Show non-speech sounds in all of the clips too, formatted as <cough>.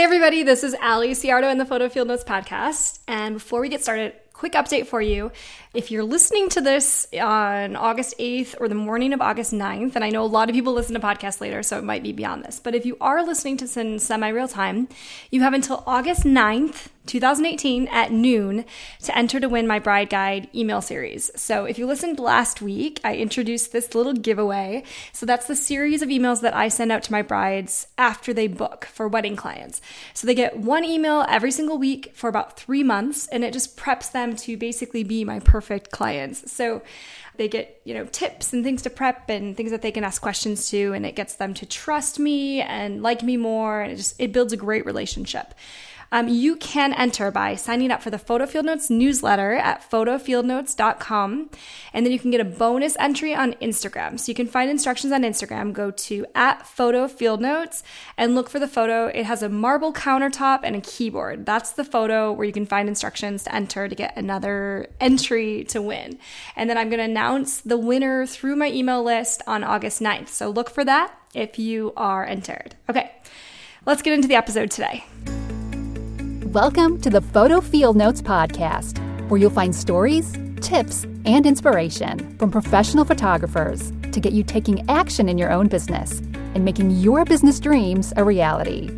Hey, everybody, this is Ali Ciardo in the Photo Field Notes podcast. And before we get started, quick update for you. If you're listening to this on August 8th or the morning of August 9th, and I know a lot of people listen to podcasts later, so it might be beyond this, but if you are listening to this in semi real time, you have until August 9th 2018 at noon to enter to win my bride guide email series. So if you listened last week, I introduced this little giveaway. So that's the series of emails that I send out to my brides after they book for wedding clients. So they get one email every single week for about three months, and it just preps them to basically be my perfect clients. So they get you know tips and things to prep and things that they can ask questions to and it gets them to trust me and like me more and it just it builds a great relationship um, you can enter by signing up for the Photo Field Notes newsletter at photofieldnotes.com. And then you can get a bonus entry on Instagram. So you can find instructions on Instagram. Go to at Photo Field Notes and look for the photo. It has a marble countertop and a keyboard. That's the photo where you can find instructions to enter to get another entry to win. And then I'm going to announce the winner through my email list on August 9th. So look for that if you are entered. Okay, let's get into the episode today. Welcome to the Photo Field Notes podcast, where you'll find stories, tips, and inspiration from professional photographers to get you taking action in your own business and making your business dreams a reality.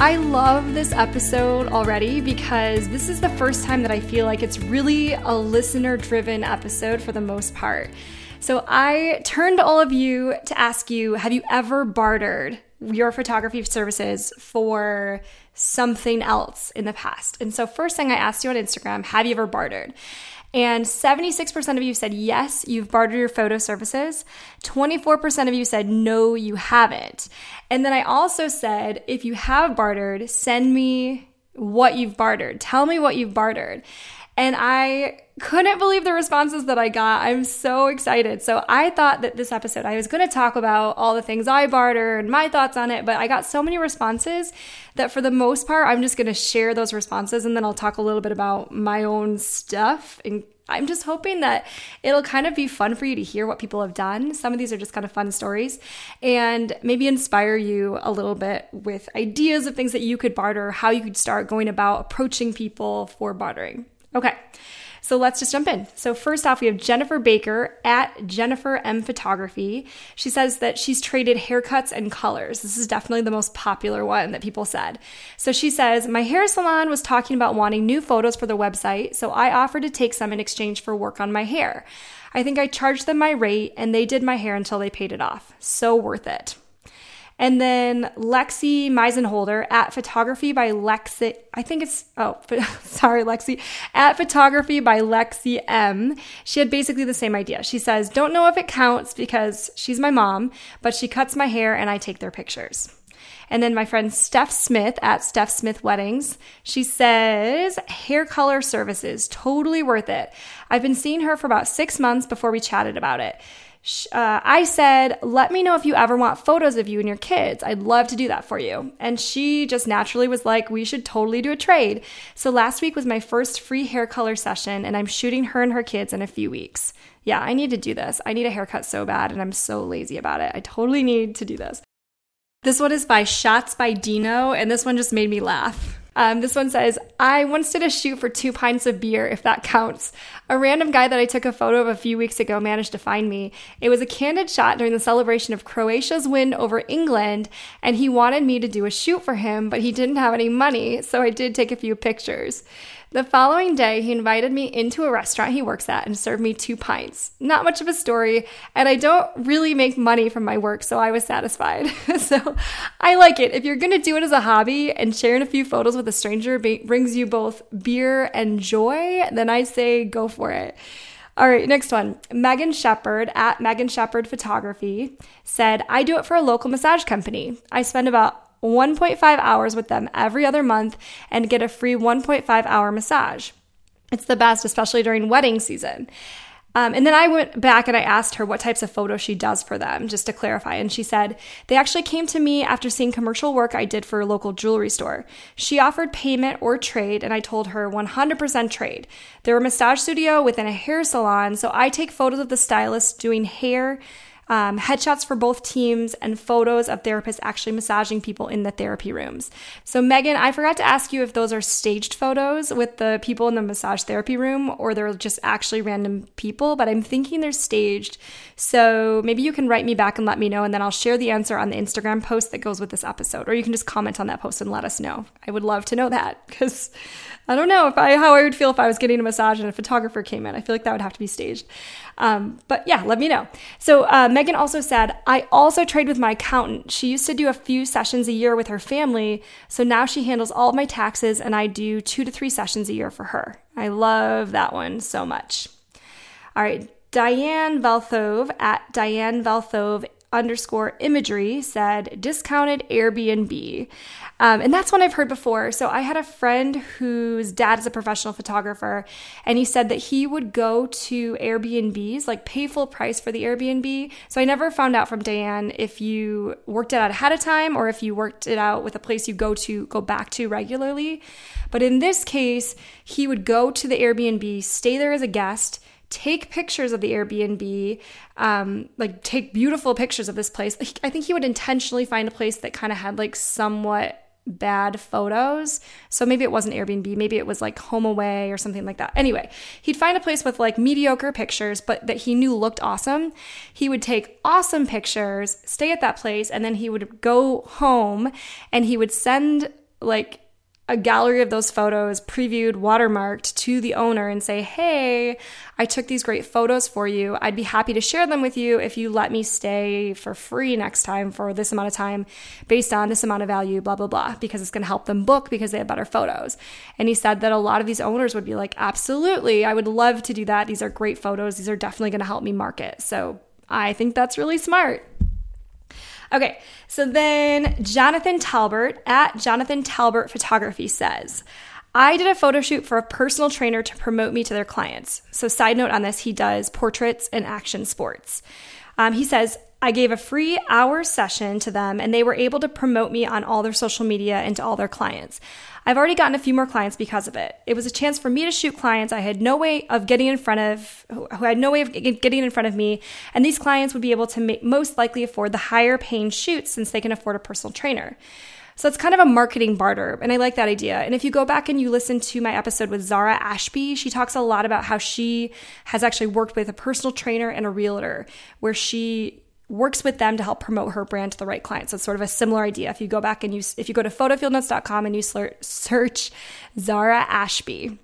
I love this episode already because this is the first time that I feel like it's really a listener driven episode for the most part. So I turned to all of you to ask you have you ever bartered your photography services for something else in the past. And so, first thing I asked you on Instagram, have you ever bartered? And 76% of you said yes, you've bartered your photo services. 24% of you said no, you haven't. And then I also said, if you have bartered, send me what you've bartered. Tell me what you've bartered. And I couldn't believe the responses that I got. I'm so excited. So I thought that this episode I was going to talk about all the things I barter and my thoughts on it, but I got so many responses that for the most part I'm just going to share those responses and then I'll talk a little bit about my own stuff and I'm just hoping that it'll kind of be fun for you to hear what people have done. Some of these are just kind of fun stories and maybe inspire you a little bit with ideas of things that you could barter, how you could start going about approaching people for bartering. Okay. So let's just jump in. So first off, we have Jennifer Baker at Jennifer M Photography. She says that she's traded haircuts and colors. This is definitely the most popular one that people said. So she says, My hair salon was talking about wanting new photos for their website, so I offered to take some in exchange for work on my hair. I think I charged them my rate and they did my hair until they paid it off. So worth it. And then Lexi Meisenholder at Photography by Lexi, I think it's, oh, <laughs> sorry, Lexi, at Photography by Lexi M. She had basically the same idea. She says, Don't know if it counts because she's my mom, but she cuts my hair and I take their pictures. And then my friend Steph Smith at Steph Smith Weddings, she says, hair color services, totally worth it. I've been seeing her for about six months before we chatted about it uh, I said, Let me know if you ever want photos of you and your kids. I'd love to do that for you. And she just naturally was like, We should totally do a trade. So last week was my first free hair color session, and I'm shooting her and her kids in a few weeks. Yeah, I need to do this. I need a haircut so bad, and I'm so lazy about it. I totally need to do this. This one is by Shots by Dino, and this one just made me laugh. Um, this one says, I once did a shoot for two pints of beer, if that counts. A random guy that I took a photo of a few weeks ago managed to find me. It was a candid shot during the celebration of Croatia's win over England, and he wanted me to do a shoot for him, but he didn't have any money, so I did take a few pictures. The following day, he invited me into a restaurant he works at and served me two pints. Not much of a story, and I don't really make money from my work, so I was satisfied. <laughs> so I like it. If you're to do it as a hobby and sharing a few photos with a stranger brings you both beer and joy, then I say go for it. All right, next one. Megan Shepard at Megan Shepard Photography said, I do it for a local massage company. I spend about 1.5 hours with them every other month and get a free 1.5 hour massage. It's the best, especially during wedding season. Um, and then I went back and I asked her what types of photos she does for them, just to clarify. And she said, they actually came to me after seeing commercial work I did for a local jewelry store. She offered payment or trade, and I told her 100% trade. They're a massage studio within a hair salon, so I take photos of the stylist doing hair um, headshots for both teams, and photos of therapists actually massaging people in the therapy rooms. So, Megan, I forgot to ask you if those are staged photos with the people in the massage therapy room or they're just actually random people, but I'm thinking they're staged. So, maybe you can write me back and let me know, and then I'll share the answer on the Instagram post that goes with this episode, or you can just comment on that post and let us know. I would love to know that because I don't know if I how I would feel if I was getting a massage and a photographer came in. I feel like that would have to be staged. Um, but yeah, let me know. So uh, Megan also said, I also trade with my accountant. She used to do a few sessions a year with her family, so now she handles all of my taxes, and I do two to three sessions a year for her. I love that one so much. All right, Diane Valthove at Diane Valthove underscore imagery said discounted Airbnb. Um, and that's one I've heard before. So I had a friend whose dad is a professional photographer, and he said that he would go to Airbnbs, like pay full price for the Airbnb. So I never found out from Diane if you worked it out ahead of time or if you worked it out with a place you go to, go back to regularly. But in this case, he would go to the Airbnb, stay there as a guest take pictures of the Airbnb, um, like take beautiful pictures of this place. I think he would intentionally find a place that kind of had like somewhat bad photos. So maybe it wasn't Airbnb, maybe it was like Home Away or something like that. Anyway, he'd find a place with like mediocre pictures, but that he knew looked awesome. He would take awesome pictures, stay at that place, and then he would go home and he would send like a gallery of those photos previewed, watermarked to the owner and say, Hey, I took these great photos for you. I'd be happy to share them with you if you let me stay for free next time for this amount of time based on this amount of value, blah, blah, blah, because it's going to help them book because they have better photos. And he said that a lot of these owners would be like, Absolutely, I would love to do that. These are great photos. These are definitely going to help me market. So I think that's really smart. Okay, so then Jonathan Talbert at Jonathan Talbert Photography says, I did a photo shoot for a personal trainer to promote me to their clients. So, side note on this, he does portraits and action sports. Um, he says, I gave a free hour session to them and they were able to promote me on all their social media and to all their clients. I've already gotten a few more clients because of it. It was a chance for me to shoot clients I had no way of getting in front of, who had no way of getting in front of me, and these clients would be able to make, most likely afford the higher paying shoots since they can afford a personal trainer. So it's kind of a marketing barter, and I like that idea. And if you go back and you listen to my episode with Zara Ashby, she talks a lot about how she has actually worked with a personal trainer and a realtor, where she works with them to help promote her brand to the right clients. So it's sort of a similar idea. If you go back and you, if you go to photofieldnotes.com and you search Zara Ashby.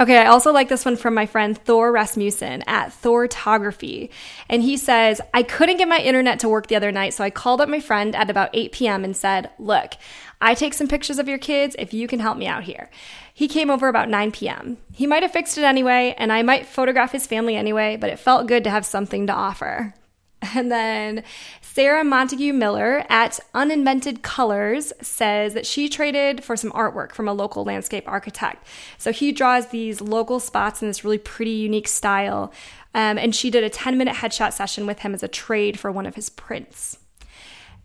Okay, I also like this one from my friend Thor Rasmussen at Thortography. And he says, I couldn't get my internet to work the other night, so I called up my friend at about 8 p.m. and said, Look, I take some pictures of your kids if you can help me out here. He came over about 9 p.m. He might have fixed it anyway, and I might photograph his family anyway, but it felt good to have something to offer. <laughs> And then Sarah Montague Miller at Uninvented Colors says that she traded for some artwork from a local landscape architect. So he draws these local spots in this really pretty, unique style. Um, and she did a 10 minute headshot session with him as a trade for one of his prints.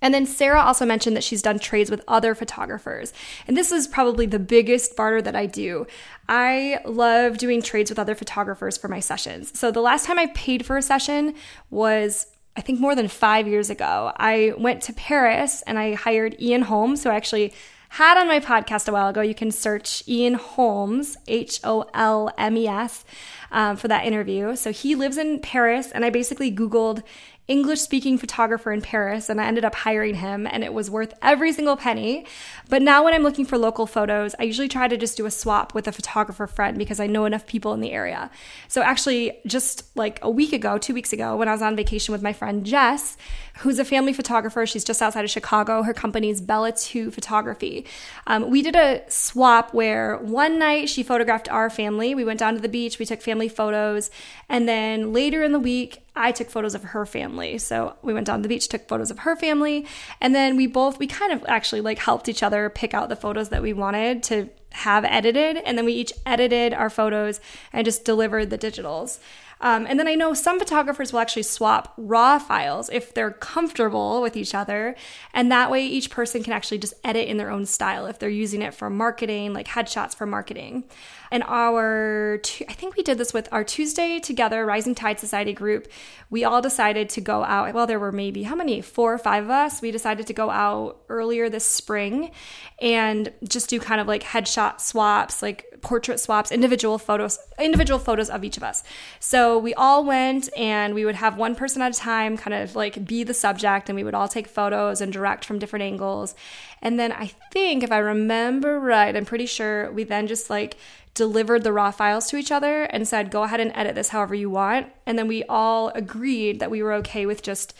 And then Sarah also mentioned that she's done trades with other photographers. And this is probably the biggest barter that I do. I love doing trades with other photographers for my sessions. So the last time I paid for a session was I think more than five years ago, I went to Paris and I hired Ian Holmes, who I actually had on my podcast a while ago. You can search Ian Holmes, H O L M E S, um, for that interview. So he lives in Paris, and I basically Googled English speaking photographer in Paris, and I ended up hiring him, and it was worth every single penny. But now, when I'm looking for local photos, I usually try to just do a swap with a photographer friend because I know enough people in the area. So, actually, just like a week ago, two weeks ago, when I was on vacation with my friend Jess, who's a family photographer, she's just outside of Chicago. Her company is Bella 2 Photography. Um, we did a swap where one night she photographed our family. We went down to the beach, we took family photos, and then later in the week, I took photos of her family. So we went down to the beach, took photos of her family, and then we both we kind of actually like helped each other pick out the photos that we wanted to have edited, and then we each edited our photos and just delivered the digitals. Um, and then I know some photographers will actually swap raw files if they're comfortable with each other. And that way, each person can actually just edit in their own style if they're using it for marketing, like headshots for marketing. And our, I think we did this with our Tuesday Together Rising Tide Society group. We all decided to go out. Well, there were maybe how many? Four or five of us. We decided to go out earlier this spring and just do kind of like headshot swaps, like portrait swaps, individual photos, individual photos of each of us. So we all went and we would have one person at a time kind of like be the subject and we would all take photos and direct from different angles. And then I think if I remember right, I'm pretty sure we then just like delivered the raw files to each other and said, go ahead and edit this however you want. And then we all agreed that we were okay with just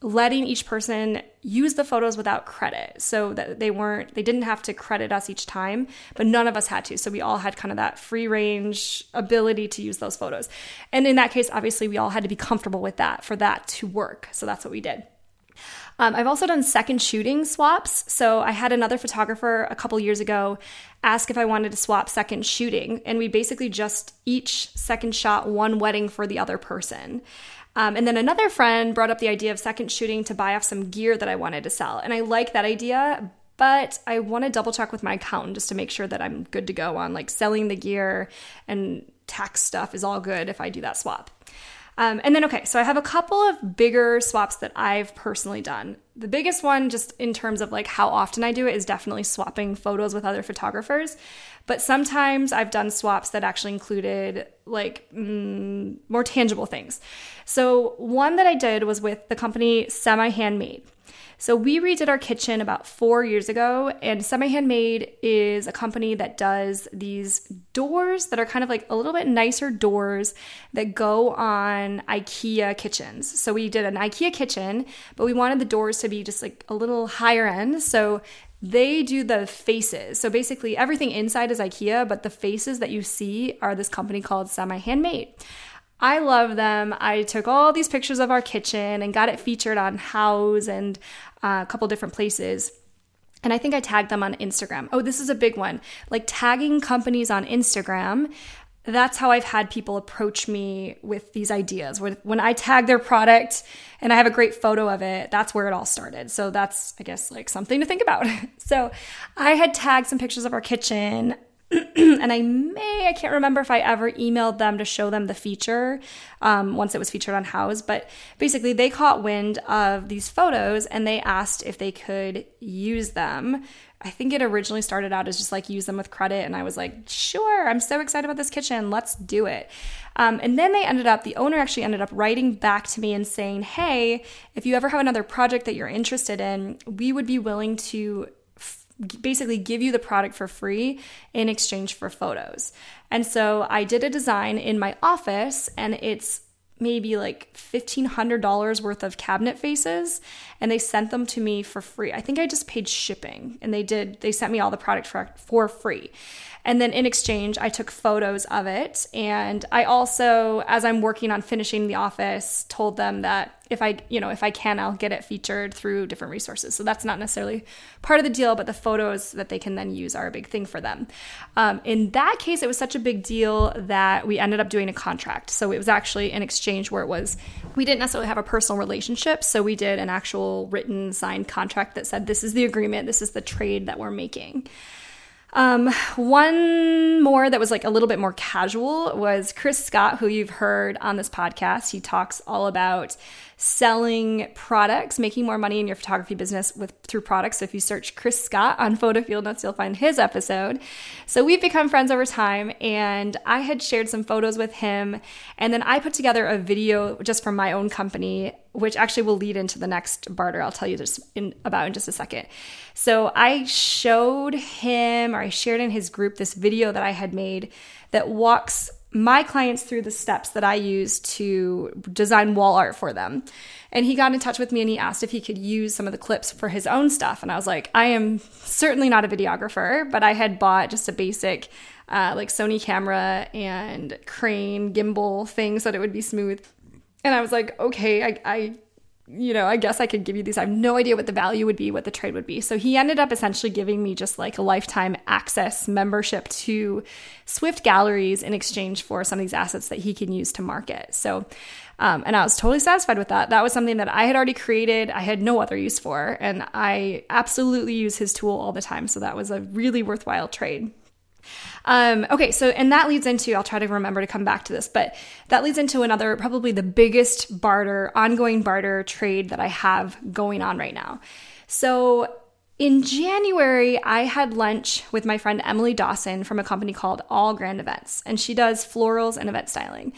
letting each person use the photos without credit. So that they weren't they didn't have to credit us each time but none of us had to. So we all had kind of that free range ability to use those photos. And in that case obviously we all had to be comfortable with that for that to work. So that's what we did. Um, I've also done second shooting swaps. So I had another photographer a couple years ago ask if I wanted to swap second shooting, and we basically just each second shot one wedding for the other person. Um, and then another friend brought up the idea of second shooting to buy off some gear that I wanted to sell. And I like that idea, but I want to double check with my accountant just to make sure that I'm good to go on like selling the gear and tax stuff is all good if I do that swap. Um, and then, okay, so I have a couple of bigger swaps that I've personally done. The biggest one, just in terms of like how often I do it, is definitely swapping photos with other photographers. But sometimes I've done swaps that actually included like mm, more tangible things. So, one that I did was with the company Semi Handmade. So we redid our kitchen about four years ago, and Semi Handmade is a company that does these doors that are kind of like a little bit nicer doors that go on IKEA kitchens. So we did an IKEA kitchen, but we wanted the doors to be just like a little higher end. So they do the faces. So basically, everything inside is IKEA, but the faces that you see are this company called Semi Handmade. I love them. I took all these pictures of our kitchen and got it featured on Houzz and uh, a couple different places. And I think I tagged them on Instagram. Oh, this is a big one. Like tagging companies on Instagram. That's how I've had people approach me with these ideas. When I tag their product and I have a great photo of it, that's where it all started. So that's, I guess, like something to think about. <laughs> so I had tagged some pictures of our kitchen. <clears throat> and I may, I can't remember if I ever emailed them to show them the feature um, once it was featured on Houzz, but basically they caught wind of these photos and they asked if they could use them. I think it originally started out as just like use them with credit, and I was like, sure, I'm so excited about this kitchen, let's do it. Um, and then they ended up, the owner actually ended up writing back to me and saying, hey, if you ever have another project that you're interested in, we would be willing to basically give you the product for free in exchange for photos. And so I did a design in my office and it's maybe like $1500 worth of cabinet faces and they sent them to me for free. I think I just paid shipping and they did they sent me all the product for for free. And then in exchange, I took photos of it. And I also, as I'm working on finishing the office, told them that if I, you know, if I can, I'll get it featured through different resources. So that's not necessarily part of the deal, but the photos that they can then use are a big thing for them. Um, in that case, it was such a big deal that we ended up doing a contract. So it was actually an exchange where it was, we didn't necessarily have a personal relationship. So we did an actual written signed contract that said, this is the agreement, this is the trade that we're making. Um, one more that was like a little bit more casual was Chris Scott, who you've heard on this podcast. He talks all about selling products, making more money in your photography business with through products. So if you search Chris Scott on <laughs> Photo Field Notes, you'll find his episode. So we've become friends over time, and I had shared some photos with him, and then I put together a video just from my own company, which actually will lead into the next barter. I'll tell you this in about in just a second. So I showed him, or I shared in his group this video that I had made that walks my clients through the steps that I use to design wall art for them. And he got in touch with me and he asked if he could use some of the clips for his own stuff. And I was like, I am certainly not a videographer, but I had bought just a basic uh, like Sony camera and crane gimbal thing so that it would be smooth. And I was like, okay, I, I you know, I guess I could give you these. I have no idea what the value would be, what the trade would be. So he ended up essentially giving me just like a lifetime access membership to Swift Galleries in exchange for some of these assets that he can use to market. So, um, and I was totally satisfied with that. That was something that I had already created, I had no other use for, and I absolutely use his tool all the time. So that was a really worthwhile trade. Um, okay, so and that leads into I'll try to remember to come back to this, but that leads into another probably the biggest barter, ongoing barter trade that I have going on right now. So in January, I had lunch with my friend Emily Dawson from a company called All Grand Events, and she does florals and event styling.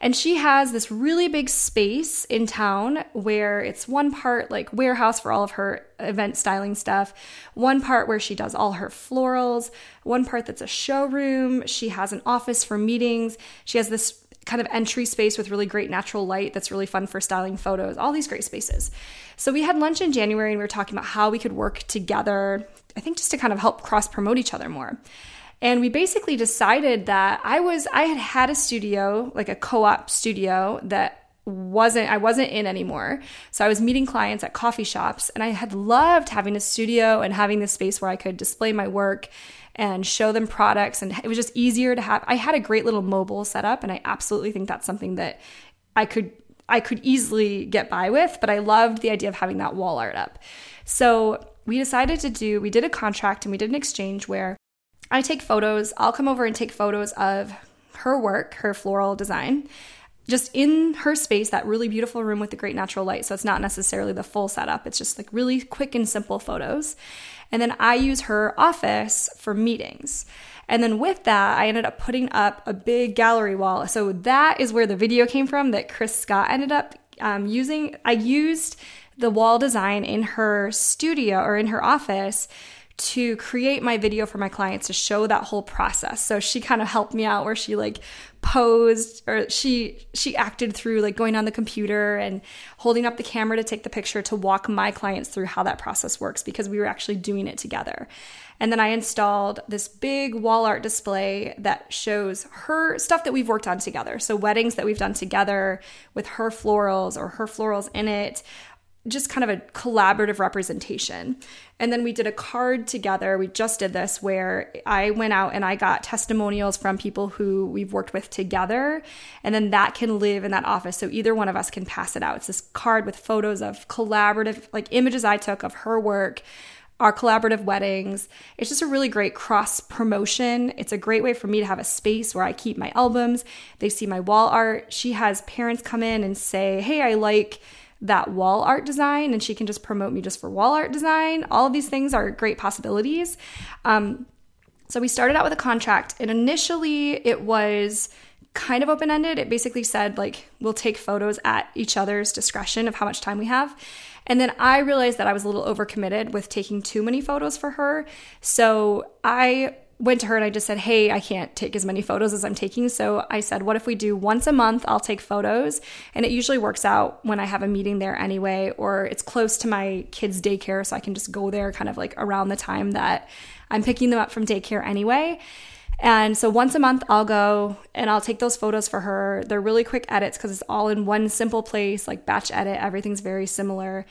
And she has this really big space in town where it's one part like warehouse for all of her event styling stuff, one part where she does all her florals, one part that's a showroom. She has an office for meetings. She has this kind of entry space with really great natural light that's really fun for styling photos, all these great spaces. So we had lunch in January and we were talking about how we could work together, I think just to kind of help cross promote each other more. And we basically decided that I was I had had a studio, like a co-op studio that wasn't I wasn't in anymore. So I was meeting clients at coffee shops and I had loved having a studio and having this space where I could display my work and show them products and it was just easier to have I had a great little mobile setup and I absolutely think that's something that I could I could easily get by with, but I loved the idea of having that wall art up. So we decided to do we did a contract and we did an exchange where I take photos. I'll come over and take photos of her work, her floral design, just in her space, that really beautiful room with the great natural light. So it's not necessarily the full setup, it's just like really quick and simple photos. And then I use her office for meetings. And then with that, I ended up putting up a big gallery wall. So that is where the video came from that Chris Scott ended up um, using. I used the wall design in her studio or in her office to create my video for my clients to show that whole process. So she kind of helped me out where she like posed or she she acted through like going on the computer and holding up the camera to take the picture to walk my clients through how that process works because we were actually doing it together. And then I installed this big wall art display that shows her stuff that we've worked on together. So, weddings that we've done together with her florals or her florals in it, just kind of a collaborative representation. And then we did a card together. We just did this where I went out and I got testimonials from people who we've worked with together. And then that can live in that office. So either one of us can pass it out. It's this card with photos of collaborative, like images I took of her work, our collaborative weddings. It's just a really great cross promotion. It's a great way for me to have a space where I keep my albums. They see my wall art. She has parents come in and say, Hey, I like that wall art design and she can just promote me just for wall art design. All of these things are great possibilities. Um, so we started out with a contract, and initially it was kind of open ended. It basically said, like, we'll take photos at each other's discretion of how much time we have. And then I realized that I was a little overcommitted with taking too many photos for her. So I went to her and I just said, Hey, I can't take as many photos as I'm taking. So I said, What if we do once a month? I'll take photos. And it usually works out when I have a meeting there anyway, or it's close to my kids' daycare. So I can just go there kind of like around the time that I'm picking them up from daycare anyway. And so once a month, I'll go and I'll take those photos for her. They're really quick edits because it's all in one simple place, like batch edit. Everything's very similar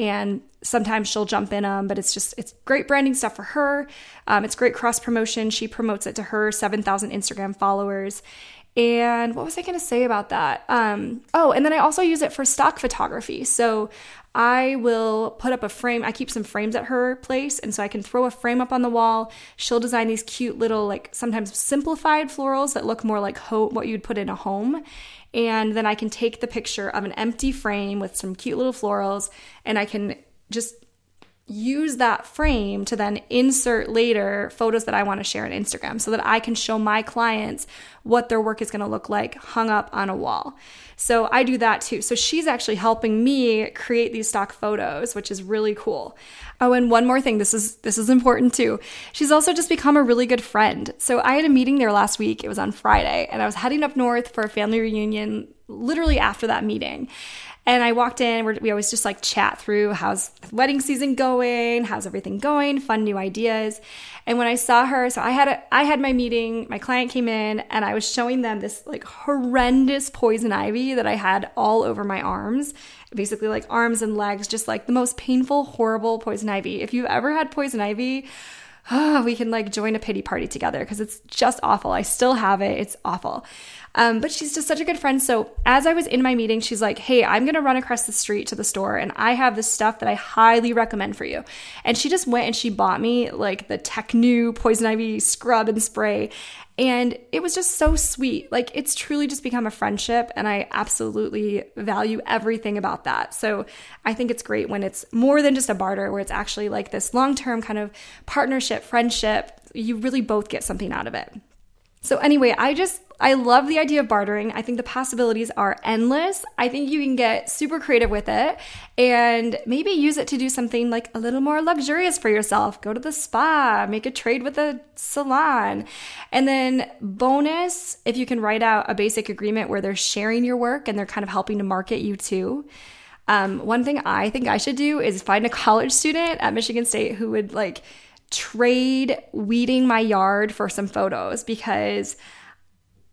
and sometimes she'll jump in them but it's just it's great branding stuff for her. Um, it's great cross promotion she promotes it to her 7000 instagram followers. And what was i going to say about that? Um, oh and then i also use it for stock photography. So i will put up a frame i keep some frames at her place and so i can throw a frame up on the wall. She'll design these cute little like sometimes simplified florals that look more like ho- what you'd put in a home. And then I can take the picture of an empty frame with some cute little florals and I can just use that frame to then insert later photos that I want to share on Instagram so that I can show my clients what their work is going to look like hung up on a wall. So I do that too. So she's actually helping me create these stock photos, which is really cool. Oh, and one more thing, this is this is important too. She's also just become a really good friend. So I had a meeting there last week. It was on Friday, and I was heading up north for a family reunion literally after that meeting. And I walked in, we always just like chat through how's wedding season going, how's everything going, fun new ideas. And when I saw her, so I had a, I had my meeting, my client came in and I was showing them this like horrendous poison ivy that I had all over my arms, basically like arms and legs, just like the most painful, horrible poison ivy. If you've ever had poison ivy, oh, we can like join a pity party together because it's just awful. I still have it. It's awful. Um, but she's just such a good friend. So as I was in my meeting, she's like, Hey, I'm going to run across the street to the store and I have this stuff that I highly recommend for you. And she just went and she bought me like the Tecnu Poison Ivy scrub and spray. And it was just so sweet. Like it's truly just become a friendship. And I absolutely value everything about that. So I think it's great when it's more than just a barter, where it's actually like this long term kind of partnership, friendship. You really both get something out of it. So, anyway, I just, I love the idea of bartering. I think the possibilities are endless. I think you can get super creative with it and maybe use it to do something like a little more luxurious for yourself. Go to the spa, make a trade with a salon. And then, bonus, if you can write out a basic agreement where they're sharing your work and they're kind of helping to market you too. Um, one thing I think I should do is find a college student at Michigan State who would like, trade weeding my yard for some photos because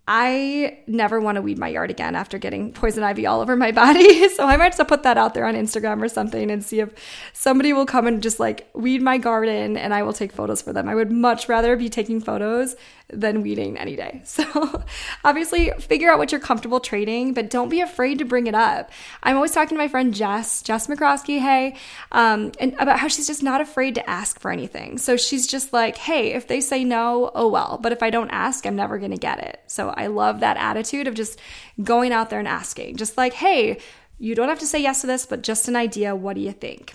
I never want to weed my yard again after getting poison ivy all over my <laughs> body. So I might just put that out there on Instagram or something and see if somebody will come and just like weed my garden and I will take photos for them. I would much rather be taking photos than weeding any day. <laughs> So obviously figure out what you're comfortable trading, but don't be afraid to bring it up. I'm always talking to my friend Jess, Jess McCroskey, hey, um, and about how she's just not afraid to ask for anything. So she's just like, hey, if they say no, oh well. But if I don't ask, I'm never gonna get it. So I love that attitude of just going out there and asking. Just like, hey, you don't have to say yes to this, but just an idea. What do you think?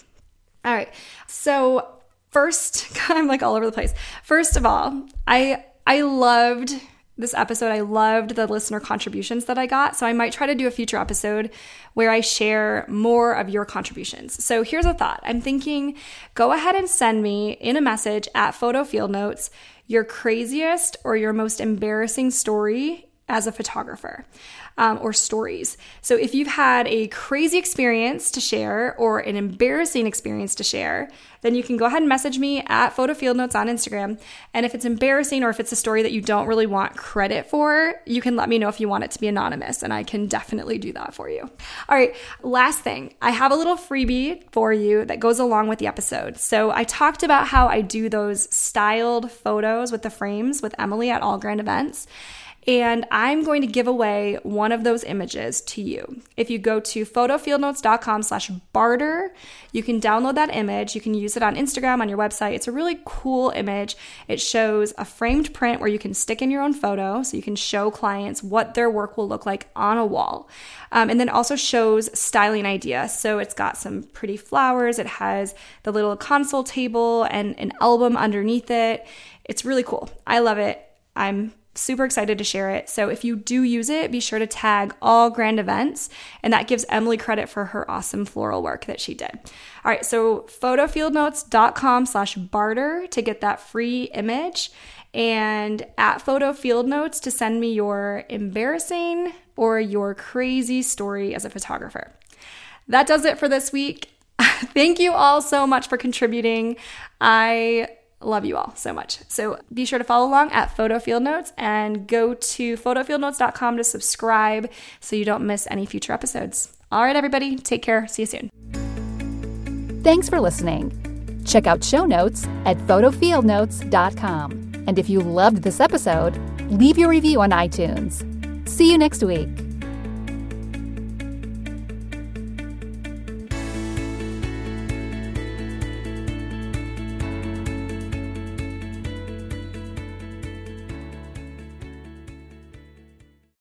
All right. So, first, <laughs> I'm like all over the place. First of all, I I loved this episode. I loved the listener contributions that I got. So I might try to do a future episode where I share more of your contributions. So here's a thought. I'm thinking go ahead and send me in a message at Photo Field Notes your craziest or your most embarrassing story as a photographer um, or stories. So if you've had a crazy experience to share or an embarrassing experience to share, then you can go ahead and message me at Photo Field Notes on Instagram. And if it's embarrassing or if it's a story that you don't really want credit for, you can let me know if you want it to be anonymous, and I can definitely do that for you. All right, last thing, I have a little freebie for you that goes along with the episode. So I talked about how I do those styled photos with the frames with Emily at all grand events and I'm going to give away one of those images to you. If you go to photofieldnotes.com slash barter, you can download that image. You can use it on Instagram, on your website. It's a really cool image. It shows a framed print where you can stick in your own photo so you can show clients what their work will look like on a wall. Um, and then also shows styling ideas. So it's got some pretty flowers. It has the little console table and an album underneath it. It's really cool. I love it. I'm super excited to share it. So if you do use it, be sure to tag all grand events, and that gives Emily credit for her awesome floral work that she did. All right, so photofieldnotes.com slash barter to get that free image, and at Photo Field Notes to send me your embarrassing or your crazy story as a photographer. That does it for this week. <laughs> Thank you all so much for contributing. I Love you all so much. So be sure to follow along at Photo Field Notes and go to photofieldnotes.com to subscribe so you don't miss any future episodes. All right, everybody, take care. See you soon. Thanks for listening. Check out show notes at photofieldnotes.com. And if you loved this episode, leave your review on iTunes. See you next week.